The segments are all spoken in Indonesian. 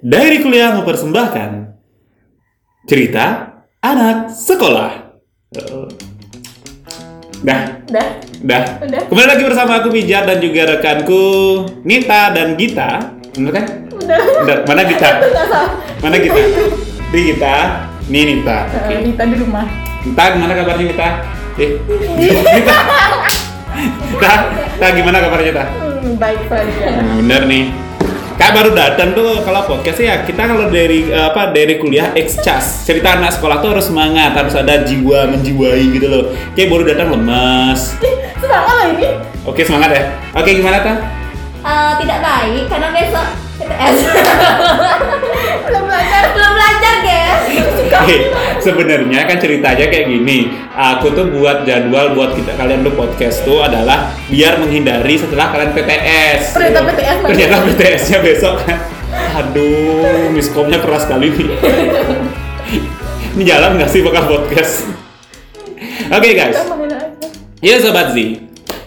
Dari kuliah mempersembahkan cerita anak sekolah. Dah, Udah, dah. Udah. Kembali lagi bersama aku Pijar dan juga rekanku Nita dan Gita. Bener kan? udah. Bentar, mana Gita? Mana Gita? Di Gita. Nih Nita. Eh, Dita di rumah. Nita gimana kabarnya Nita? Eh, Nita. Nita, Nita gimana kabarnya Nita? Hmm, baik saja. Nah, bener nih. Kak baru datang tuh kalau podcast ya kita kalau dari apa dari kuliah excas cerita anak sekolah tuh harus semangat harus ada jiwa menjiwai gitu loh. Kayak baru datang lemas. Semangat lah ini. Oke semangat ya. Oke gimana ta? Eh, tidak baik karena besok PTS Belum belajar. belum belajar guys Oke sebenarnya kan ceritanya kayak gini. Aku tuh buat jadwal buat kita kalian tuh podcast tuh adalah biar menghindari setelah kalian PTS. Ternyata PTS. Ternyata PTS-nya besok kan. Aduh, miskomnya keras kali nih. Ini jalan nggak sih bakal podcast? Oke guys, main aja. ya sobat Z.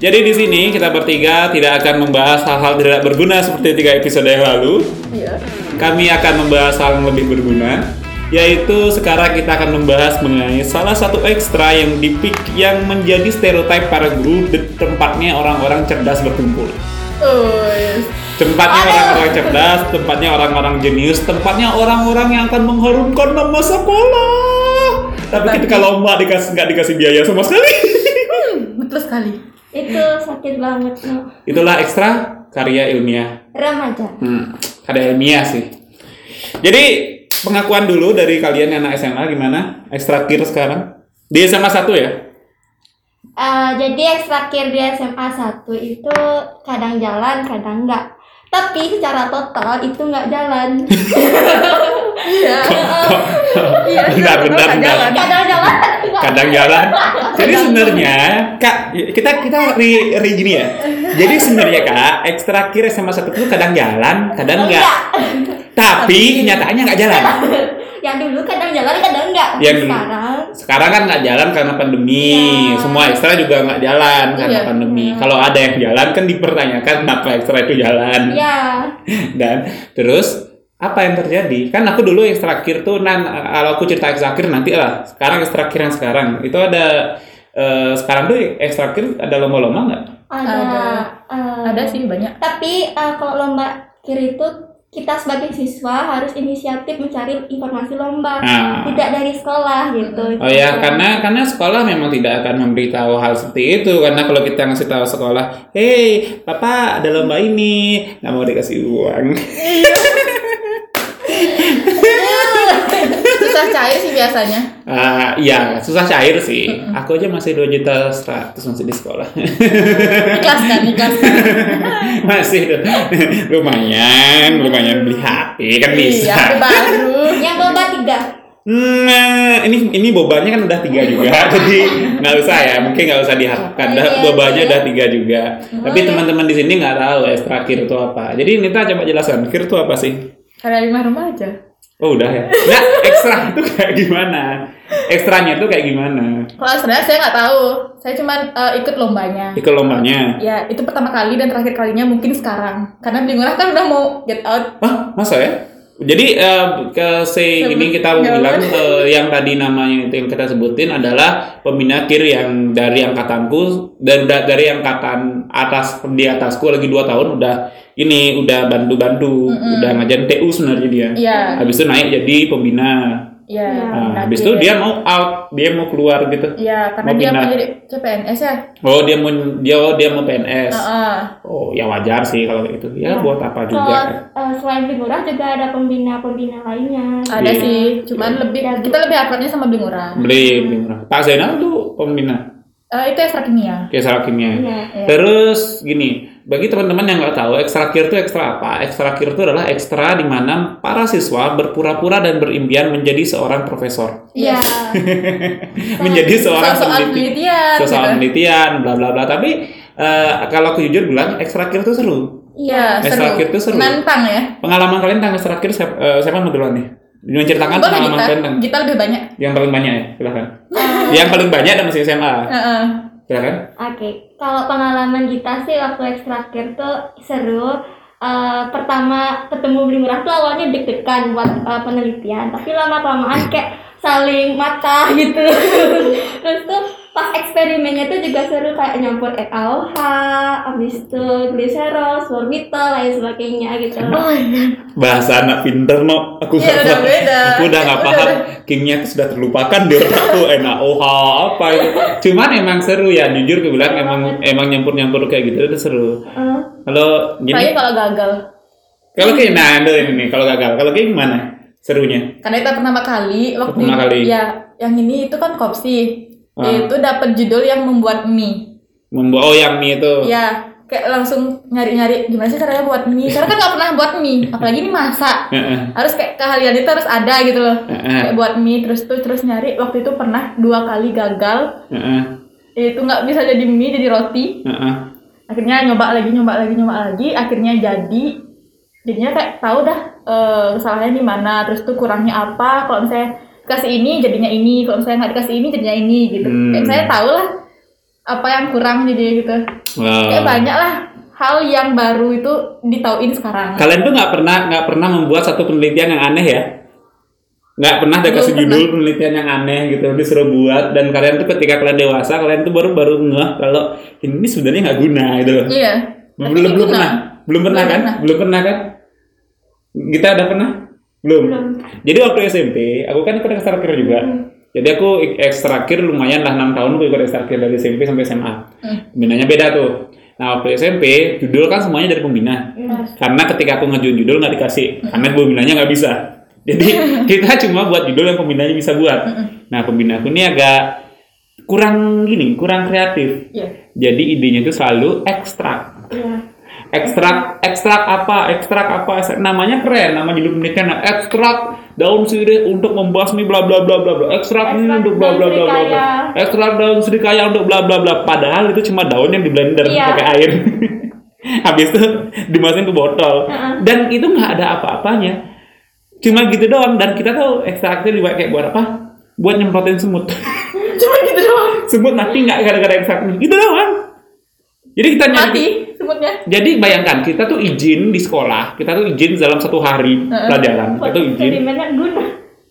Jadi di sini kita bertiga tidak akan membahas hal-hal tidak berguna seperti tiga episode yang lalu. Iya. Kami akan membahas hal yang lebih berguna, yaitu sekarang kita akan membahas mengenai salah satu ekstra yang dipik yang menjadi stereotip para guru di tempatnya orang-orang cerdas berkumpul. Oh, yes. Tempatnya orang-orang cerdas, tempatnya orang-orang jenius, tempatnya orang-orang yang akan mengharumkan nama sekolah. Tapi ketika lomba dikasih nggak dikasih biaya sama sekali. Hmm, betul sekali. itu sakit banget. Itulah ekstra karya ilmiah. remaja Hmm, karya ilmiah sih. Jadi pengakuan dulu dari kalian yang anak SMA gimana? Ekstra kir sekarang di SMA 1 ya? Eh, jadi ekstrakir di SMA 1 itu kadang jalan kadang enggak tapi secara total itu nggak jalan Iya. Iya. Bentar, bentar, bentar. jalan. kadang jalan kadang jalan. Jadi sebenarnya kak kita kita ri, ri gini ya. Jadi sebenarnya kak ekstra kir SMA satu itu kadang jalan, kadang enggak. Tapi kenyataannya nggak jalan. yang dulu kadang jalan kadang enggak Yang sekarang Sekarang kan nggak jalan karena pandemi. Iya. Semua ekstra juga nggak jalan karena Iya. pandemi. Kalau ada yang jalan kan dipertanyakan kenapa ekstra itu jalan. ya Dan terus apa yang terjadi? Kan aku dulu ekstra kir tuh nan kalau aku cerita kir nanti lah. Sekarang ekstra kir yang sekarang itu ada eh, sekarang tuh ekstra kir ada lomba-lomba nggak? ada, Ada. eh, Ada sih banyak. tapi eh, kalau lomba kir itu kita sebagai siswa harus inisiatif mencari informasi lomba Nah. tidak dari sekolah gitu Oh ya, karena karena sekolah memang tidak akan memberitahu hal seperti itu karena kalau kita ngasih tahu sekolah, "Hei, papa ada lomba ini, nggak mau dikasih uang." Susah cair sih biasanya. Ah, iya, susah cair sih. Aku aja masih 2 juta 100 masih di sekolah. Ikhlas kan, ikhlas. masih lumayan, lumayan beli HP kan bisa. Iya, baru. yang boba tiga Nah, ini ini bobanya kan udah tiga juga, jadi nggak usah ya, mungkin nggak usah diharapkan. Dah, Iya, bobanya iya. udah tiga juga. Tapi teman-teman di sini nggak tahu ekstra kir itu apa. Jadi Nita coba jelaskan kir itu apa sih? Karena di rumah aja. Oh udah ya. Nah, ekstra itu kayak gimana? Ekstranya itu kayak gimana? Kalau sebenarnya saya nggak tahu. Saya cuma eh, ikut lombanya. Ikut lombanya. Ya, itu pertama kali dan terakhir kalinya mungkin sekarang. Karena beli murah kan udah mau get out. Hah, masa ya? Jadi eh, ke Sebut- ini kita bilang eh, yang tadi namanya itu yang kita sebutin adalah pembina kir yang dari angkatanku dan da- dari angkatan atas di atasku lagi dua tahun udah ini udah bantu-bantu udah ngajarin TU sebenarnya dia. Iya. Habis itu naik jadi pembina. Iya. Nah, habis itu dia mau out, dia mau keluar gitu. Iya, karena mau dia pindah. mau jadi CPNS ya. Oh dia mau dia oh, dia mau PNS. Heeh. Oh ya wajar sih kalau itu. Ya Ya. buat apa kalau juga. eh, selain beli murah juga ada pembina-pembina lainnya Ada Iya. sih, cuman lebih kita lebih akrabnya sama beli murah. Beli murah. Pak Zainal tuh pembina. Eh, itu ekstra kimia. Kayak kimia. Iya. Iya. Terus gini, bagi teman-teman yang nggak tahu, ekstra kir itu ekstra apa? Ekstra kir itu adalah ekstra di mana para siswa berpura-pura dan berimpian menjadi seorang profesor, Iya. menjadi seorang Soal-soal peneliti, penelitian. soal gitu. penelitian, bla bla bla. Tapi eh, kalau aku jujur bilang, ekstra kir itu seru. Iya, Ekstra seru. kir itu seru. Menantang ya. Pengalaman kalian tentang ekstra kir siapa, eh, siapa mau duluan nih? Menceritakan Boleh pengalaman kita, kalian tentang kita lebih banyak. yang paling banyak ya, silahkan. yang paling banyak dan masih SMA, Heeh. Silahkan. Oke, kalau pengalaman kita sih waktu ekstrakir tuh seru. eh, pertama ketemu beli murah tuh awalnya deg-degan buat eh, penelitian tapi lama kelamaan kayak saling mata gitu terus tuh pas eksperimennya tuh juga seru kayak nyampur NaOH habis itu glycerol sorbitol lain sebagainya gitu bahasa anak pinter no aku Iya, nggak udah paham. beda. aku udah nggak paham kingnya itu sudah terlupakan di otakku NaOH apa itu cuman emang seru ya jujur gue bilang emang emang nyampur nyampur kayak gitu itu seru kalau Saya gini kalau gagal. kalau kayak nah itu ini nih kalau gagal kalau kayak gimana serunya Karena itu pertama kali waktu Pertama kali. ya yang ini itu kan kopsi. Ah. Itu dapat judul yang membuat mie. membawa oh yang mie itu Ya, kayak langsung nyari-nyari gimana sih caranya buat mie. Karena kan nggak pernah buat mie, apalagi ini masak. Heeh, Harus kayak keahlian itu harus ada gitu loh. heeh, Kayak buat mie terus tuh terus nyari waktu itu pernah dua kali gagal. heeh, Itu nggak bisa jadi mie jadi roti. heeh. Akhirnya nyoba lagi nyoba lagi nyoba lagi. Akhirnya jadi. Jadinya kayak tahu dah eh, kesalahannya di mana. Terus tuh kurangnya apa. Kalau misalnya kasih ini jadinya ini. Kalau misalnya nggak dikasih ini jadinya ini gitu. Hmm. Kayak saya tahu lah apa yang kurang jadi gitu. Wah. Kayak banyak lah hal yang baru itu ditauin sekarang. Kalian tuh nggak pernah nggak pernah membuat satu penelitian yang aneh ya? Nggak pernah ada kasih judul penelitian yang aneh gitu disuruh buat dan kalian tuh ketika kalian dewasa kalian tuh baru baru ngeh kalau ini sebenarnya nggak guna gitu loh. Iya. Belum Tapi belum pernah, belum pernah kan? Belum pernah kan? Kita udah pernah? Belum. Belum. Jadi waktu SMP aku kan ikut ekstrakir juga. Jadi aku ik- ekstrakir lumayan lah 6 tahun aku ikut ekstrakir dari SMP sampai SMA. Hmm. Pembinanya beda tuh. Nah waktu SMP judul kan semuanya dari pembina. Karena ketika aku ngajuin judul nggak dikasih, karena pembinanya nggak bisa. Jadi kita cuma buat judul yang pembinanya bisa buat. Nah pembina aku ini agak kurang gini, kurang kreatif. Iya. Jadi idenya itu selalu ekstrak. Iya. Ekstrak, ekstrak apa, ekstrak apa, ekstrak- namanya keren, nama judul penelitian ekstrak daun sirih untuk membasmi bla bla bla bla bla, ekstrak ini Ekstrak untuk bla bla bla bla, bla. ekstrak daun serikaya untuk bla bla bla. Padahal itu cuma daun yang di blender Iya. pakai air. Habis itu dimasukin ke botol. Heeh. Dan itu nggak ada apa-apanya. Cuma gitu doang. Dan kita tahu ekstraknya dibuat kayak buat apa? Buat nyemprotin semut. Cuma gitu doang. semut mati nggak gara-gara ekstraknya? Gitu doang. Jadi kita nyari Mati semutnya. jadi bayangkan kita tuh izin di sekolah, kita tuh izin dalam satu hari Heeh. pelajaran, kita tuh izin. guna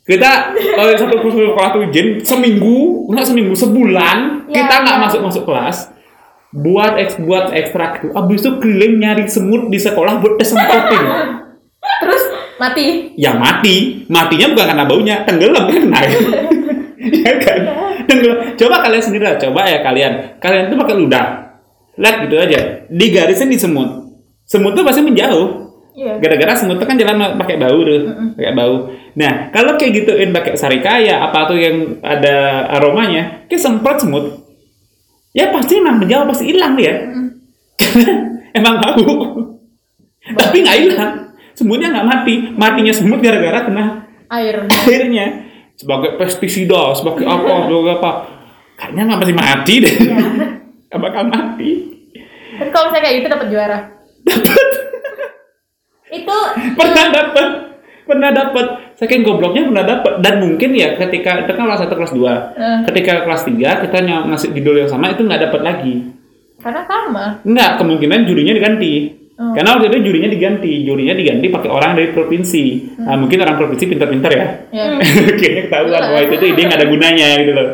Kita kalau satu kursus sekolah tuh izin seminggu, enggak seminggu, sebulan Ya, kita nggak ya. masuk masuk kelas. Buat eks buat ekstrak itu, abis itu keliling nyari semut di sekolah buat disemprotin. Terus mati. ya mati, matinya bukan karena baunya, tenggelam kan nah. ya kan? Tenggelam. Coba kalian sendiri lah, coba ya kalian. Kalian tuh pakai ludah. Lihat gitu aja. Digarisin di semut. Semut tuh pasti menjauh. Iya. Gara-gara semut tuh kan jalan pakai bau tuh, pakai bau. Nah, kalau kayak gituin pakai sarikaya apa tuh yang ada aromanya, kayak semprot semut. Ya pasti emang menjauh, pasti hilang dia. emang bau. Tapi nggak hilang. Semutnya nggak mati. Matinya semut gara-gara kena Air. airnya. Sebagai pestisida, sebagai apa, sebagai apa. Kayaknya nggak pasti mati deh. Nggak bakal mati. Tapi kalau misalnya kayak gitu dapat juara. itu pernah dapat pernah dapat saking gobloknya pernah dapat dan mungkin ya ketika itu kan kelas 1 kelas 2 Eh. ketika kelas 3 kita ngasih judul yang sama itu nggak dapat lagi Karena sama. nggak kemungkinan jurinya diganti Oh. karena waktu itu jurinya diganti jurinya diganti pakai orang dari provinsi nah, mungkin orang provinsi pintar-pintar ya Ya. kayaknya ketahuan bahwa itu tuh ide nggak ada gunanya gitu loh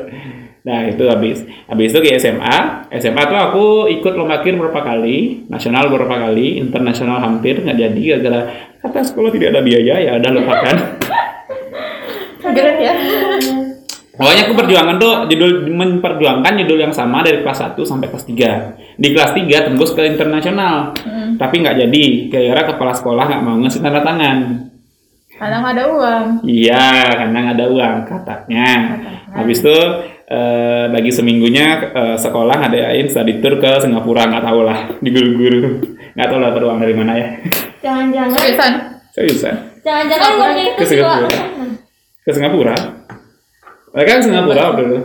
nah itu habis. Habis itu ke SMA SMA tuh aku ikut lomba kir beberapa kali nasional beberapa kali internasional hampir nggak jadi gara-gara kata sekolah tidak ada biaya ya udah lupakan. Keren ya. pokoknya aku perjuangan tuh judul memperjuangkan judul yang sama dari kelas 1 sampai kelas 3 di kelas 3 tembus ke internasional. Tapi nggak jadi. Gara-gara kepala sekolah nggak mau ngasih tanda tangan. Karena nggak ada uang. Iya, karena nggak ada uang katanya. Habis itu eh, lagi seminggunya eh, sekolah ngadain study tour ke Singapura nggak tahu lah di guru-guru nggak tahu lah uang dari mana ya. jangan-jangan Seriusan. Seriusan jangan-jangan itu Ke Singapura. ke Singapura. Mereka ke Singapura waktu itu.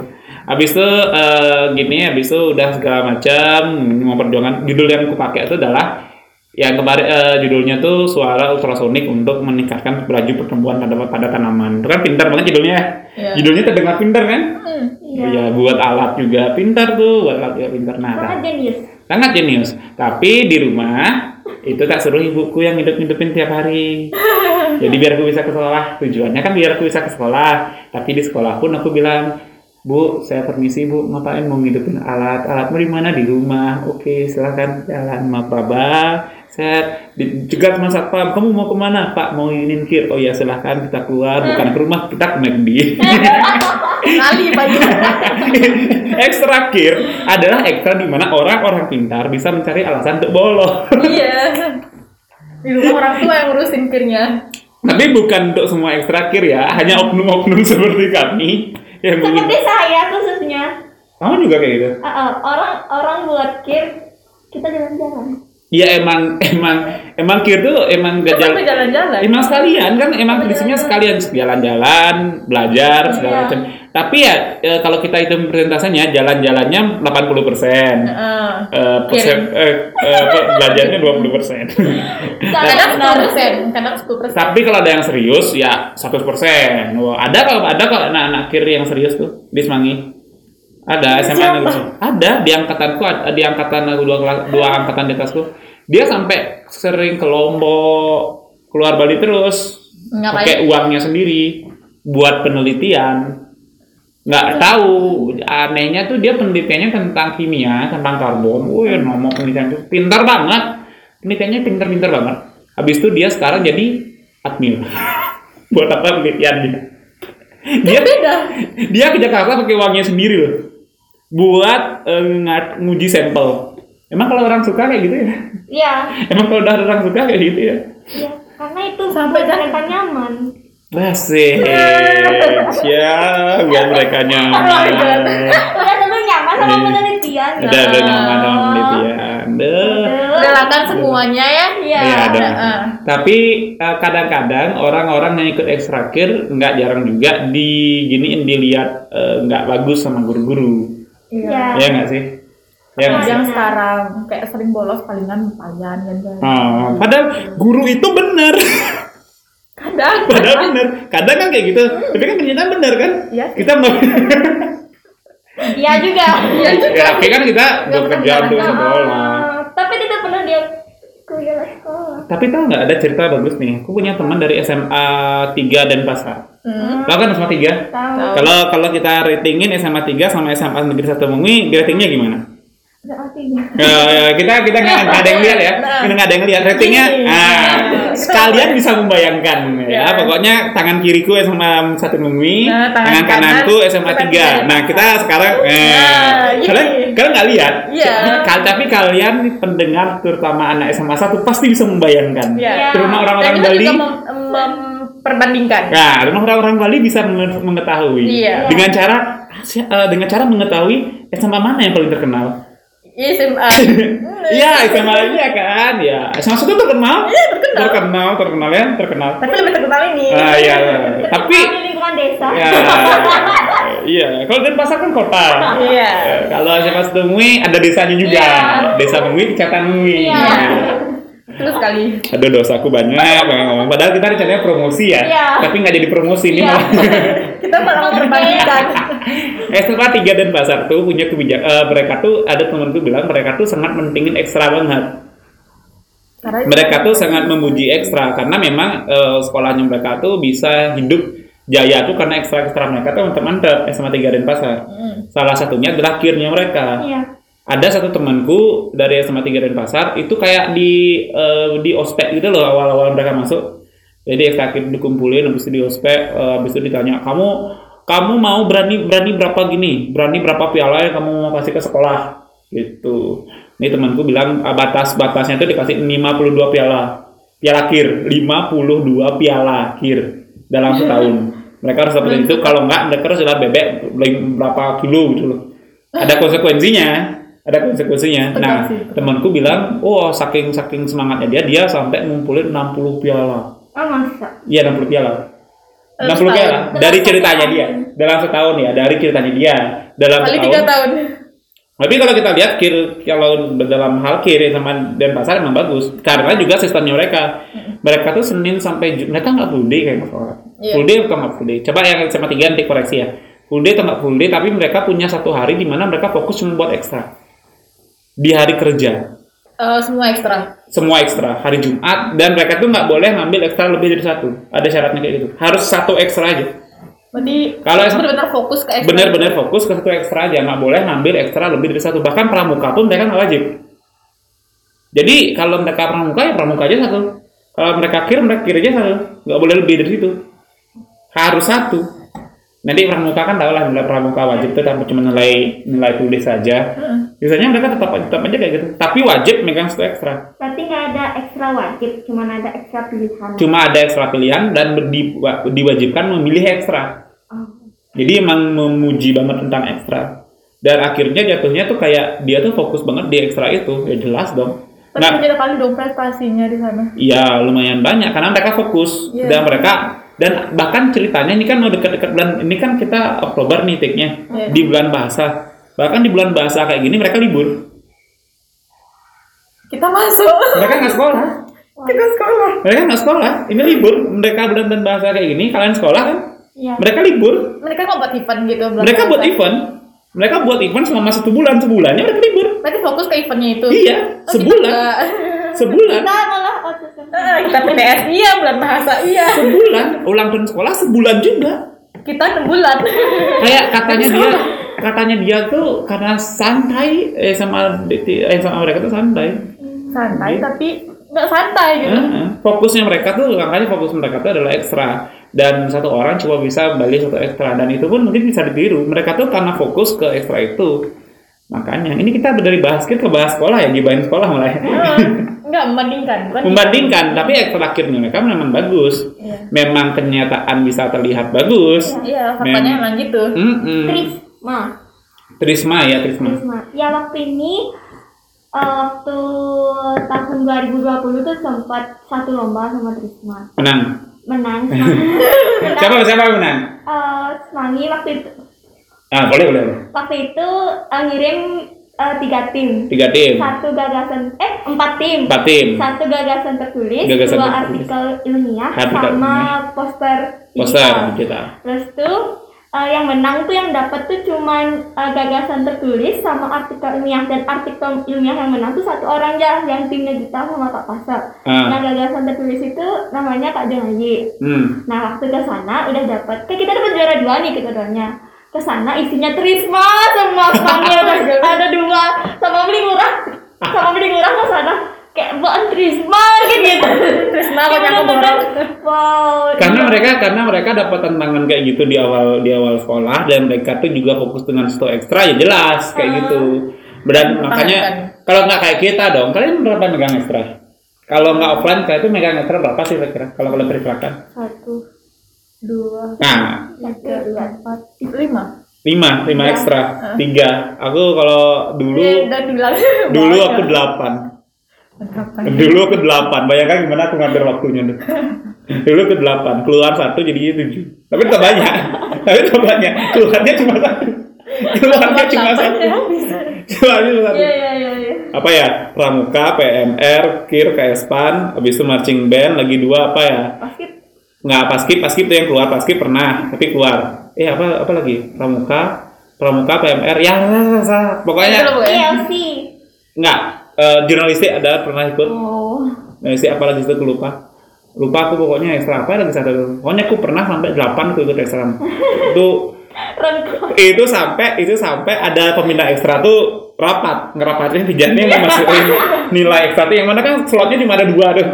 Habis itu eh, gini, habis itu udah segala macam memperjuangkan judul yang aku pakai itu adalah yang kemarin eh, judulnya tuh suara ultrasonik untuk meningkatkan laju pertumbuhan pada pada tanaman. Itu kan pintar banget judulnya. ya. Iya. Judulnya terdengar pintar kan? Hmm. Iya. Ya buat alat juga pintar tuh, buat alat juga pintar. Nah, nah. jenius sangat jenius. Tapi di rumah itu tak suruh ibuku yang hidup-hidupin tiap hari. Jadi biar aku bisa ke sekolah. Tujuannya kan biar aku bisa ke sekolah. Tapi di sekolah pun aku bilang, Bu, saya permisi Bu, ngapain mau ngidupin alat? Alatmu di mana? Di rumah. Oke, silahkan jalan sama Saya juga teman satpam, kamu mau ke mana? Pak, mau ingin kir? Oh ya silahkan kita keluar, bukan ke rumah, kita ke McD. Kali Pak ekstra kir adalah ekstra di mana orang-orang pintar bisa mencari alasan untuk bolos. Iya. Di rumah orang tua yang ngurusin kirnya. Tapi bukan untuk semua ekstra kir ya, hanya oknum-oknum seperti kami yang Seperti mengin- saya khususnya. Kamu juga kayak gitu? Ah, ah, orang orang buat kir kita jalan-jalan. Iya emang emang emang kir tuh emang gak jalan. jalan-jalan. Emang sekalian kan emang prinsipnya sekalian jalan-jalan, belajar segala Iya. macam. Tapi ya eh, kalau kita hitung persentasenya jalan-jalannya 80 persen. Heeh. Eh, persen, belajarnya 20 persen. Kadang 10 persen, kadang 10 persen. Tapi kalau ada yang serius ya 100 persen. Ada kalau ada kalau anak-anak kir yang serius tuh di Semangi. Ada SMA Siapa? negeri. Ada di angkatanku ada di angkatan dua dua angkatan di atasku. Dia sampai sering ke Lombok, keluar Bali terus. Pakai uangnya sendiri buat penelitian. Nggak tahu anehnya tuh dia penelitiannya tentang kimia, tentang karbon. Wih, nomor penelitian itu pintar banget. Penelitiannya pintar-pintar banget. Habis itu dia sekarang jadi admin. buat apa penelitiannya? Dia Beda. dia ke Jakarta pakai uangnya sendiri loh buat nga- nguji sampel emang kalau orang suka kayak gitu ya Iya, emang kalau udah orang suka kayak gitu ya iya. Karena itu Sampai buat mereka nyaman. Asik, ya biar mereka nyaman. Udah tentu nyaman sama Iya. penelitian. Ada ada nyaman sama penelitian. Deh. Relakan semuanya ya. Iya. Iya ada. Heeh. Tapi eh, kadang-kadang orang-orang yang ikut ekstrakir nggak jarang juga di giniin dilihat eh, nggak bagus sama guru-guru. Iya. Ya nggak sih? Ya nggak sih? Yang sekarang kayak sering bolos palingan payan kan. Oh, padahal guru itu benar. Kadang. Padahal benar. Kadang kan kayak gitu. Tapi kan kenyataan benar kan? Iya. Kita mau Iya juga. Iya juga. ya, tapi kan kita Nggak bekerja untuk sekolah. Ah, tapi tidak pernah dia kuliah sekolah. Tapi tahu nggak ada cerita bagus nih. Aku punya teman dari SMA 3 dan Pasar. Hmm. Tahu kan SMA 3? Tahu. Tahu. Kalau kalau kita ratingin SMA 3 sama SMA Negeri 1 Mungwi, ratingnya gimana? Eh, kita kita nggak ada yang lihat ya, kita nggak ada yang lihat ratingnya. Ah, sekalian bisa membayangkan ya. Ya. Pokoknya tangan kiriku SMA satu Mungwi, Nah, tangan tangan kananku kanan SMA SMA 3 Nah kita sekarang, eh, Nah, ini. kalian kalian nggak lihat, Iya. Kal- tapi kalian pendengar terutama anak SMA 1 pasti bisa membayangkan. Iya. Terutama orang-orang Bali. juga mem- memperbandingkan. Nah, rumah orang-orang Bali bisa menge- mengetahui Iya. dengan cara dengan cara mengetahui SMA mana yang paling terkenal. Iya SMA. Iya, SMA iya kan, ya. SMA satu terkenal. Iya, terkenal. Terkenal, terkenal ya, terkenal. Tapi lebih terkenal ini. Ah, iya. Tapi Di lingkungan desa. ya, iya. Kalau Denpasar kan kota. Iya. Eh, Kalau SMA satu Mui ada desanya juga. Iya. Desa Mui, kecamatan Mui. Iya. Terus sekali. Aduh dosaku banyak pengen ngomong. Padahal kita rencananya promosi ya, Iya. tapi nggak jadi promosi ini Iya. malah. Kita malah memperbandingkan. SMA 3 dan Pasar tuh punya kebijakan. mereka tuh ada temen tuh bilang mereka tuh sangat mentingin ekstra banget. Karena Mereka tuh sangat memuji ekstra karena memang eh, sekolahnya mereka tuh bisa hidup jaya tuh karena ekstra ekstra mereka tuh mantep-mantep SMA 3 dan Pasar. Hmm. Salah satunya adalah kirnya mereka. Iya. Ada satu temanku dari SMA 3 dan Pasar itu kayak di eh, di ospek gitu loh awal-awal mereka masuk. Jadi ekstraktif dikumpulin habis itu di ospek eh, habis itu ditanya kamu kamu mau berani berani berapa gini berani berapa piala yang kamu mau kasih ke sekolah gitu. Ini temanku bilang ah, batas batasnya itu dikasih 52 piala piala kir 52 piala kir dalam setahun. Mereka harus dapetin itu kalau enggak mereka harus dapat bebek berapa kilo gitu loh. Ada konsekuensinya ada konsekuensinya. Nah, temanku bilang, "Oh, saking saking semangatnya dia, dia sampai ngumpulin 60 piala." Oh masa. Iya, 60 piala. 60 piala setahun. dari ceritanya dia. Dalam setahun ya, dari ceritanya dia. Dalam Kali setahun. tiga tahun. Tapi kalau kita lihat kir kalau dalam hal kir sama Denpasar emang bagus karena juga sistemnya mereka. Mereka tuh Senin sampai Ju- mereka nggak full day kayak masalah. Iya. Full day atau nggak full day? Coba yang sama tiga nanti koreksi ya. Full day atau nggak full day tapi mereka punya satu hari di mana mereka fokus cuma buat ekstra. di hari kerja Eh, semua ekstra. semua ekstra hari Jumat dan mereka tuh nggak boleh ngambil ekstra lebih dari satu. Ada syaratnya kayak gitu. Harus satu ekstra aja. Berarti Kalau benar-benar fokus ke ekstra. benar-benar fokus ke satu ekstra aja. Nggak boleh ngambil ekstra lebih dari satu. Bahkan pramuka pun mereka nggak wajib. Jadi kalau mereka pramuka ya pramuka aja satu. Kalau mereka kir mereka kir aja satu. Nggak boleh lebih dari situ. Harus satu nanti pramuka kan tau lah nilai pramuka wajib itu tanpa cuma nilai nilai tulis saja biasanya mereka tetap tetap aja kayak gitu tapi wajib megang satu ekstra Berarti nggak ada ekstra wajib, cuman ada ekstra pilihan. cuma ada ekstra pilihan dan di- diwajibkan memilih ekstra Oh. Jadi emang memuji banget tentang ekstra. Dan akhirnya jatuhnya tuh kayak dia tuh fokus banget di ekstra itu. Ya jelas dong. Tapi Nah, kali dong prestasinya di sana. iya lumayan banyak karena mereka fokus Iya. dan mereka dan bahkan ceritanya ini kan mau dekat-dekat bulan ini kan kita Oktober nih take-nya Iya. di bulan bahasa. Bahkan di bulan bahasa kayak gini mereka libur. Kita masuk. Mereka nggak sekolah. Kita sekolah. Mereka nggak sekolah. Ini libur. Mereka bulan dan bahasa kayak gini. Kalian sekolah kan? Iya. Mereka libur. Mereka mau buat event gitu. bulan Mereka buat event. Mereka buat event selama satu bulan. Sebulannya mereka libur. Berarti fokus ke eventnya itu. Iya, Oh, sebulan. kita enggak. Sebulan. Kita malah kita PTS iya, bulan bahasa iya. Sebulan. Ulang tahun sekolah sebulan juga. Kita enam bulan. Kayak katanya dia katanya dia tuh karena santai eh sama eh sama mereka tuh santai. santai tapi nggak santai gitu. Heeh. Fokusnya mereka tuh makanya fokus mereka tuh adalah ekstra dan satu orang cuma bisa balik satu ekstra dan itu pun mungkin bisa ditiru. Mereka tuh karena fokus ke ekstra itu. Makanya ini kita dari basket ke bahas sekolah ya, gibahin sekolah mulai. Eh, Nggak membandingkan, bukan? Membandingkan, tapi ekstra akhirnya mereka memang bagus. Iya. Memang kenyataan bisa terlihat bagus. Iya, faktanya Mem- emang gitu. Mm-mm. Trisma. Trisma ya Trisma. Trisma. Ya waktu ini eh, waktu tahun 2020 tuh sempat satu lomba sama Trisma. Menang. Menang. Menang. Siapa siapa menang? Eh, Semangi waktu itu Ah boleh boleh. waktu itu eh, ngirim eh, tiga tim. Tiga tim, Satu gagasan eh empat tim. empat tim, Satu gagasan tertulis, Gagasan dua tertulis. artikel ilmiah, Artikel sama ilmiah. poster poster digital. kita. Terus tuh eh, yang menang tuh yang dapat tuh cuman eh, gagasan tertulis sama artikel ilmiah dan artikel ilmiah yang menang tuh satu orang ya yang timnya Gita sama Kak Pasa. Nah Ah, gagasan tertulis itu namanya Kak Jongayi. hmm. Nah waktu ke sana udah dapat, kayak kita dapat juara dua nih kita duanya. Ke sana isinya Trisma sama panggil ada dua sama beli murah sama beli murah ke sana kayak buat Trisma kayak gitu. Trisma bener-bener, borong. Wow. Karena mereka karena mereka dapat tantangan kayak gitu di awal di awal sekolah dan mereka tuh juga fokus dengan satu ekstra ya jelas kayak Ah. gitu. Dan makanya kalau nggak kayak kita dong, kalian berapa megang ekstra? Kalau nggak offline kayak itu megang ekstra berapa sih kira-kira? Kalau kalian perkirakan? satu Dua, Nah, tiga dua empat, lima. lima, lima ekstra, tiga. Aku kalau dulu bilang. dulu aku delapan. Kapan? Dulu ke delapan, bayangkan gimana aku ngatur waktunya tuh. Dulu ke delapan, keluar satu jadinya tujuh. Tapi tetap banyak, tapi tetap banyak. Keluarnya cuma satu. Keluarnya cuma satu. Keluarnya cuma satu. Iya iya iya. Apa ya? Pramuka, PMR, KIR, KSPAN, habis itu marching band, lagi dua apa ya? Basket Nggak, paskip, paskip tuh yang keluar, paskip pernah, tapi keluar. Eh apa apa lagi? Pramuka, Pramuka, PMR, ya salah, salah. Itu pokoknya ya. TLC. nggak. Eh, jurnalistik ada pernah ikut. Oh. Nah, isi apa lagi itu aku lupa. Lupa aku pokoknya ekstra apa lagi satu. Pokoknya aku pernah sampai 8 tuh ikut ekstra. itu itu sampai itu sampai ada pemindah ekstra tuh rapat ngerapatin bijaknya mau masukin nilai ekstra yang mana kan slotnya cuma ada dua tuh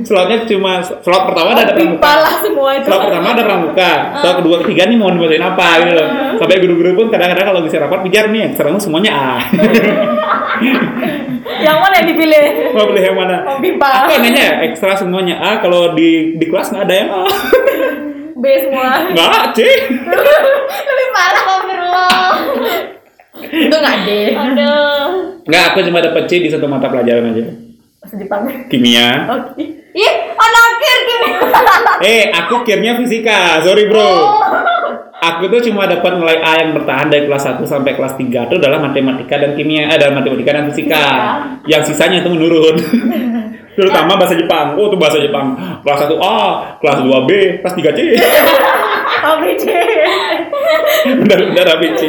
slotnya cuma slot pertama ada pramuka lah semua itu. slot pertama ada pramuka slot kedua ketiga nih mau dimasukin apa gitu loh sampai guru-guru pun kadang-kadang kalau bisa rapat pijar nih ekstra semuanya A Yang mana yang dipilih? mau pilih yang mana Oh, pipa. Aku anehnya ya, ekstra semuanya A, kalau di di kelas nggak ada yang A. B semua. Nggak, C. Lebih parah Astagfirullah. Itu nggak D. Aduh. Nggak, aku cuma dapet C di satu mata pelajaran aja. Bahasa Jepang. Kimia. Oke. Ih, anak akhir gini. Eh, aku kirnya fisika. Sorry, bro. Aku tuh cuma dapat nilai A yang bertahan dari kelas 1 sampai kelas 3 itu adalah matematika dan kimia, eh, dan matematika dan fisika. Yang sisanya itu menurun. Terutama bahasa Jepang. Oh, itu bahasa Jepang. Kelas 1 A, kelas 2 B, kelas 3 C. ABC. benar-benar ABC.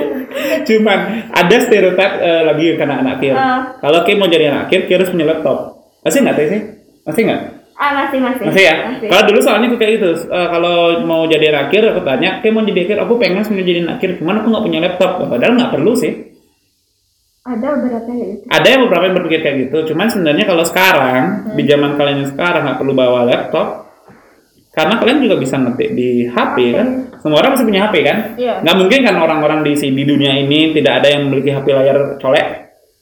Cuman ada stereotip eh, lagi karena anak kir. Ah. Kalau Kim mau jadi anak kir, Kim harus punya laptop. Masih nggak sih? Masih nggak? Ah masih masih. Masih ya? Masih. Kalau dulu soalnya aku kayak gitu. Eh, kalau mau jadi anak kir, aku tanya, Kim mau jadi kir, aku pengen sebenarnya jadi anak kir. Cuman aku nggak punya laptop. Padahal nggak perlu sih. Ada beberapa kayak gitu. Ada yang beberapa yang berpikir kayak gitu. Cuman sebenarnya kalau sekarang di zaman kalian yang sekarang nggak perlu bawa laptop. Karena kalian juga bisa ngetik di HP kan. Semua orang masih punya HP kan. Iya. Nggak mungkin kan orang-orang di di dunia ini tidak ada yang memiliki HP layar colek.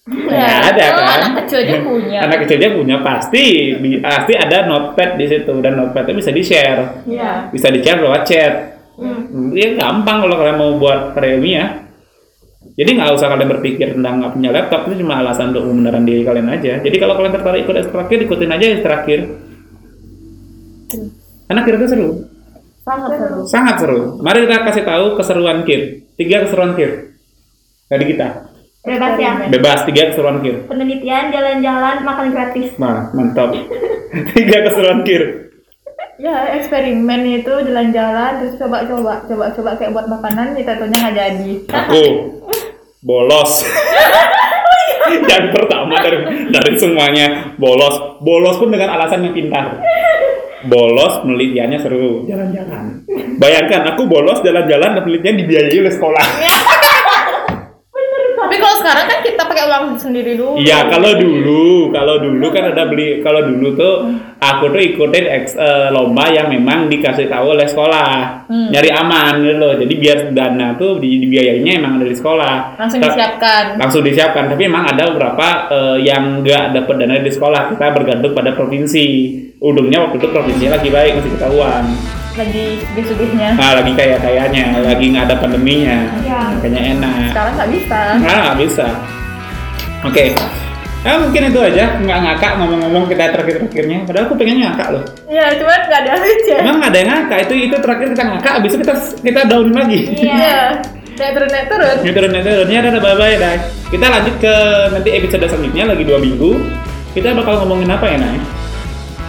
Nggak ada Oh, kan. Anak kecil aja punya. Anak kecilnya punya pasti bi- pasti ada notepad di situ dan notepad itu bisa di share, Iya. bisa di share lewat chat. Hmm. Ya gampang kalau kalian mau buat ya. Jadi nggak usah kalian berpikir tentang nggak punya laptop itu cuma alasan untuk membenarkan diri kalian aja. Jadi kalau kalian tertarik ikut ekstrakir, ikutin aja ekstrakir. Karena kir itu seru, Sangat seru. sangat seru. Mari kita kasih tahu keseruan kir. Tiga keseruan kir dari kita. Bebas ya. Bebas tiga keseruan kir. Penelitian, jalan-jalan, makan gratis. Nah, mantap. tiga keseruan kir. Ya, eksperimen itu jalan-jalan terus coba-coba, coba-coba kayak buat makanan kita tahunya nggak jadi. Aku bolos. yang pertama dari dari semuanya bolos. Bolos pun dengan alasan yang pintar. Bolos penelitiannya seru, jalan-jalan. Bayangkan aku bolos jalan-jalan dan penelitian dibiayai oleh sekolah. Tapi kalau sekarang kan kita pakai uang sendiri dulu. Iya, kalau dulu, kalau dulu kan ada beli, kalau dulu tuh aku tuh ikutin eks, eh, lomba yang memang dikasih tahu oleh sekolah, Hmm. nyari aman gitu loh. Jadi biar dana tuh di, dibiayainya emang dari sekolah. Langsung Ta- disiapkan. langsung disiapkan tapi memang ada beberapa eh, yang nggak dapat dana di sekolah kita bergantung pada provinsi ujungnya waktu itu provinsinya lagi baik masih ketahuan Lagi sugih-sugihnya. nah lagi kaya kayanya lagi nggak ada pandeminya Ya. makanya enak Sekarang nggak bisa. nah nggak bisa oke Ya mungkin itu aja nggak ngakak ngomong-ngomong kita terakhir-terakhirnya padahal aku pengen ngakak loh Iya, cuman nggak ada aja. emang nggak ada yang ngakak itu itu terakhir kita ngakak abis itu kita kita down lagi Iya. Naik turun naik turun. Ini turun ini turun ya udah bye bye dah. Kita lanjut ke nanti episode selanjutnya lagi dua minggu. Kita bakal ngomongin apa ya Nay?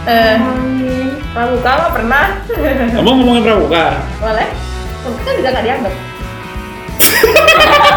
Eh, Amin. pramuka nggak pernah. Kamu ngomongin pramuka. Boleh? Pramuka kan juga nggak dianggap.